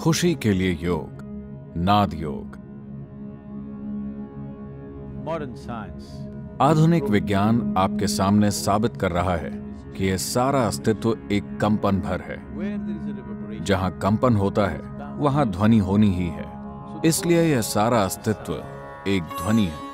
खुशी के लिए योग नाद योग। Modern science. आधुनिक विज्ञान आपके सामने साबित कर रहा है कि यह सारा अस्तित्व एक कंपन भर है। जहाँ कंपन होता है वहाँ ध्वनि होनी ही है। इसलिए यह सारा अस्तित्व एक ध्वनि है।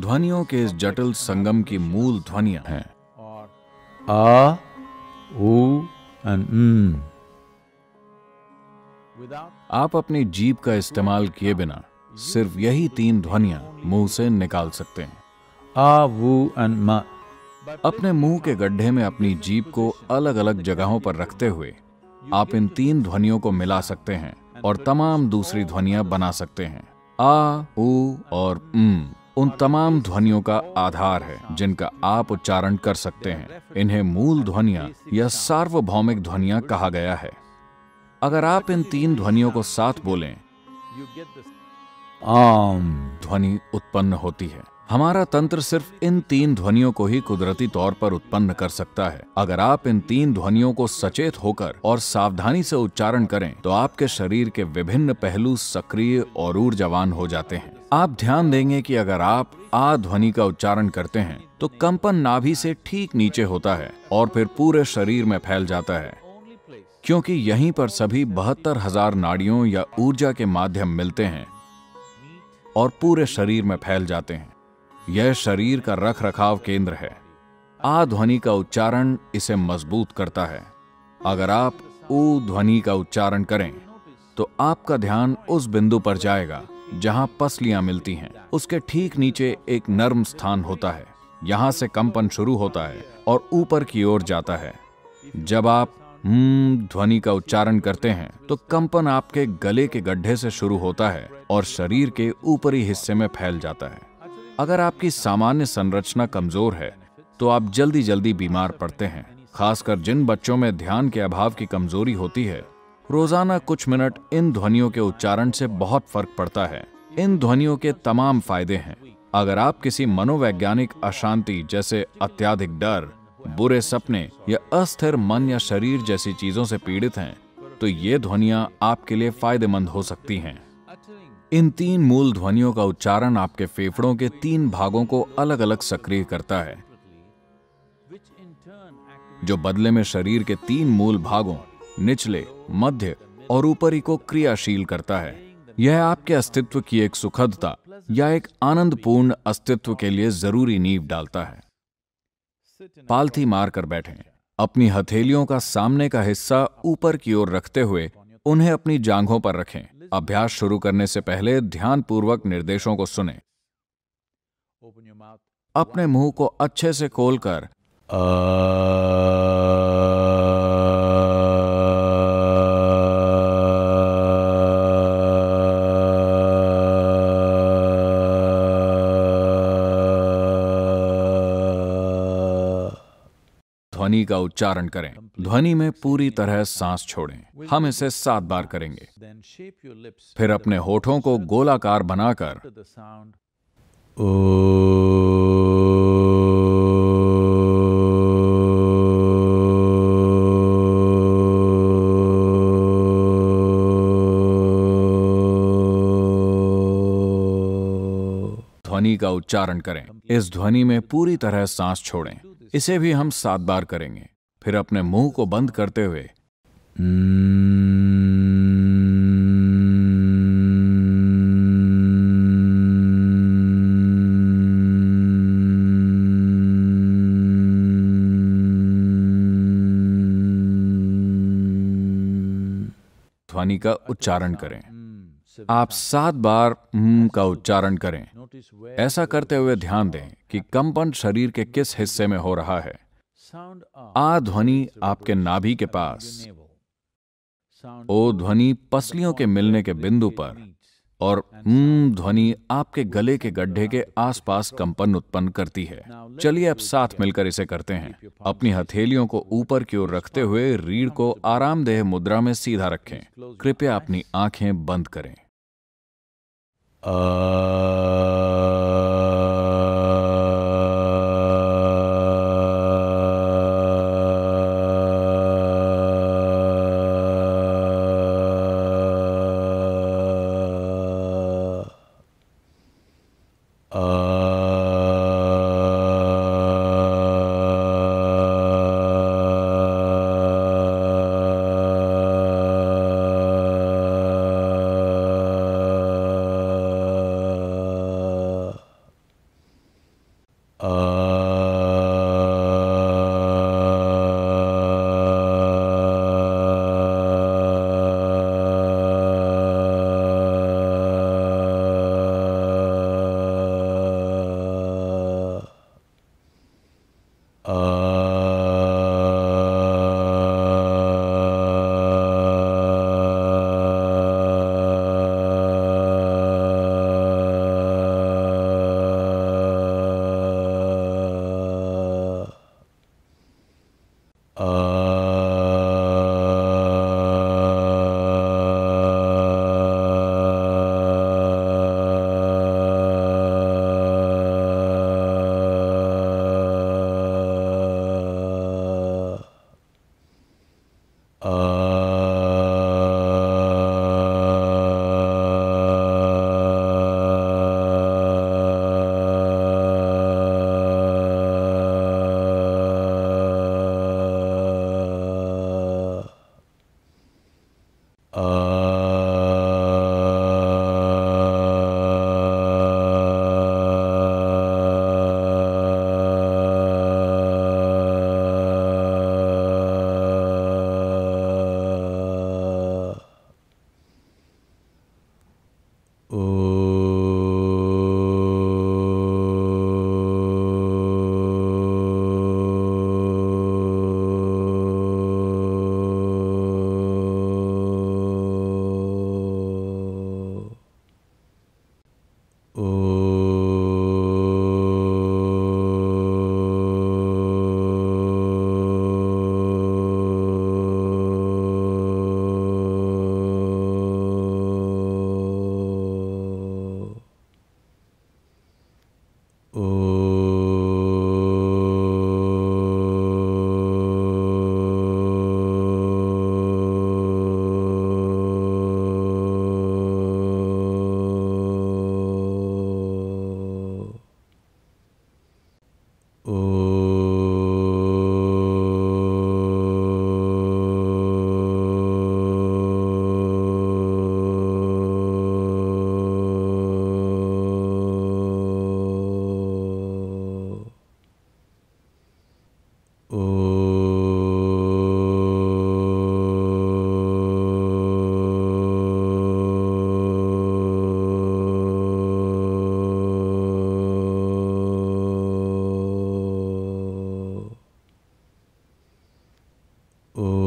ध्वनियों के इस जटिल संगम की मूल ध्वनियाँ हैं। Are a u and m without आप अपनी जीभ का इस्तेमाल किए बिना सिर्फ़ यही तीन ध्वनियाँ मुँह से निकाल सकते हैं। a vu and ma अपने मुँह के गड्ढे में अपनी जीभ को अलग अलग जगहों पर रखते हुए आप इन तीन ध्वनियों को मिला सकते हैं और तमाम दूसरी ध्वनियाँ बना सकते हैं। आ उ और उम। उन तमाम ध्वनियों का आधार है, जिनका आप उच्चारण कर सकते हैं। इन्हें मूल ध्वनियाँ या सार्वभौमिक ध्वनियाँ कहा गया है। अगर आप इन तीन ध्वनियों को साथ बोलें um ध्वनि उत्पन्न होती है। हमारा तंत्र सिर्फ़ इन तीन ध्वनियों को ही कुदरती तौर पर उत्पन्न कर सकता है। अगर आप इन तीन ध्वनियों को सचेत होकर और सावधानी से उच्चारण करें तो आपके शरीर के विभिन्न पहलू सक्रिय और ऊर्जावान हो जाते हैं। आप ध्यान देंगे कि अगर आप आ ध्वनि का उच्चारण करते हैं तो कंपन नाभि से ठीक नीचे होता है और फिर पूरे शरीर में फैल जाता है। क्योंकि यहीं पर सभी बहत्तर हज़ार नाड़ियों या ऊर्जा के माध्यम मिलते हैं और पूरे शरीर में फैल जाते हैं। यह शरीर का रख रखाव केंद्र है। आ ध्वनि का उच्चारण इसे मज़बूत करता है। अगर आप ऊ ध्वनि का उच्चारण करें तो आपका ध्यान उस बिंदु पर जाएगा। जहाँ पसलियाँ मिलती हैं, उसके ठीक नीचे एक नर्म स्थान होता है। यहाँ से कंपन शुरू होता है और ऊपर की ओर जाता है। जब आप हम्म ध्वनि का उच्चारण करते हैं तो कंपन आपके गले के गड्ढे से शुरू होता है और शरीर के ऊपरी हिस्से में फैल जाता है। अगर आपकी सामान्य संरचना कमज़ोर है तो आप जल्दी जल्दी बीमार पड़ते हैं, खासकर जिन बच्चों में ध्यान के अभाव की कमज़ोरी होती है। रोज़ाना कुछ मिनट इन ध्वनियों के उच्चारण से बहुत फ़र्क पड़ता है। इन ध्वनियों के तमाम फ़ायदे हैं। अगर आप किसी मनोवैज्ञानिक अशांति जैसे अत्याधिक डर, बुरे सपने या अस्थिर मन या शरीर जैसी चीज़ों से पीड़ित हैं तो ये ध्वनियाँ आपके लिए फ़ायदेमंद हो सकती हैं। इन तीन मूल ध्वनियों का उच्चारण आपके फेफड़ों के तीन भागों को अलग अलग सक्रिय करता है। जो बदले में शरीर के तीन मूल भागों निचले, मध्य और ऊपरी को क्रियाशील करता है। यह आपके अस्तित्व की एक सुखदता या एक आनंदपूर्ण अस्तित्व के लिए ज़रूरी नींव डालता है। पालथी मार कर बैठें। अपनी हथेलियों का सामने का हिस्सा ऊपर की ओर रखते हुए उन्हें अपनी जांघों पर रखें। अभ्यास शुरू करने से पहले ध्यानपूर्वक निर्देशों को सुने। अपने मुँह को अच्छे से खोलकर ध्वनि का उच्चारण करें। ध्वनि में पूरी तरह सांस छोड़ें। हम इसे सात बार करेंगे। फिर अपने होठों को गोलाकार बनाकर sound ध्वनि का उच्चारण करें। इस ध्वनि में पूरी तरह सांस छोड़ें। इसे भी हम सात बार करेंगे, फिर अपने मुँह को बंद करते हुए। ध्वनि का उच्चारण करें। आप सात बार हम्म का उच्चारण करें। ऐसा करते हुए ध्यान दें कि कंपन शरीर के किस हिस्से में हो रहा है। आ ध्वनि आपके नाभि के पास। ओ ध्वनि पसलियों के मिलने के बिंदु पर और ध्वनि आपके गले के गड्ढे के आसपास कंपन उत्पन्न करती है। चलिए अब साथ मिलकर इसे करते हैं। अपनी हथेलियों को ऊपर की ओर रखते हुए रीढ़ को आरामदेह मुद्रा में सीधा रखें। कृपया अपनी आँखें बंद करें। Uh... Uh... uh,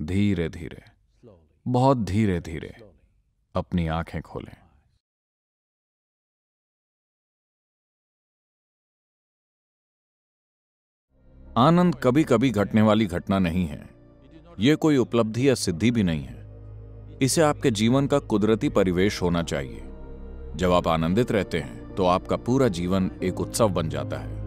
धीरे धीरे बहुत धीरे धीरे अपनी आँखें खोलें। आनंद कभी कभी घटने वाली घटना नहीं है। यह कोई उपलब्धि या सिद्धि भी नहीं है। इसे आपके जीवन का कुदरती परिवेश होना चाहिए। जब आप आनंदित रहते हैं तो आपका पूरा जीवन एक उत्सव बन जाता है।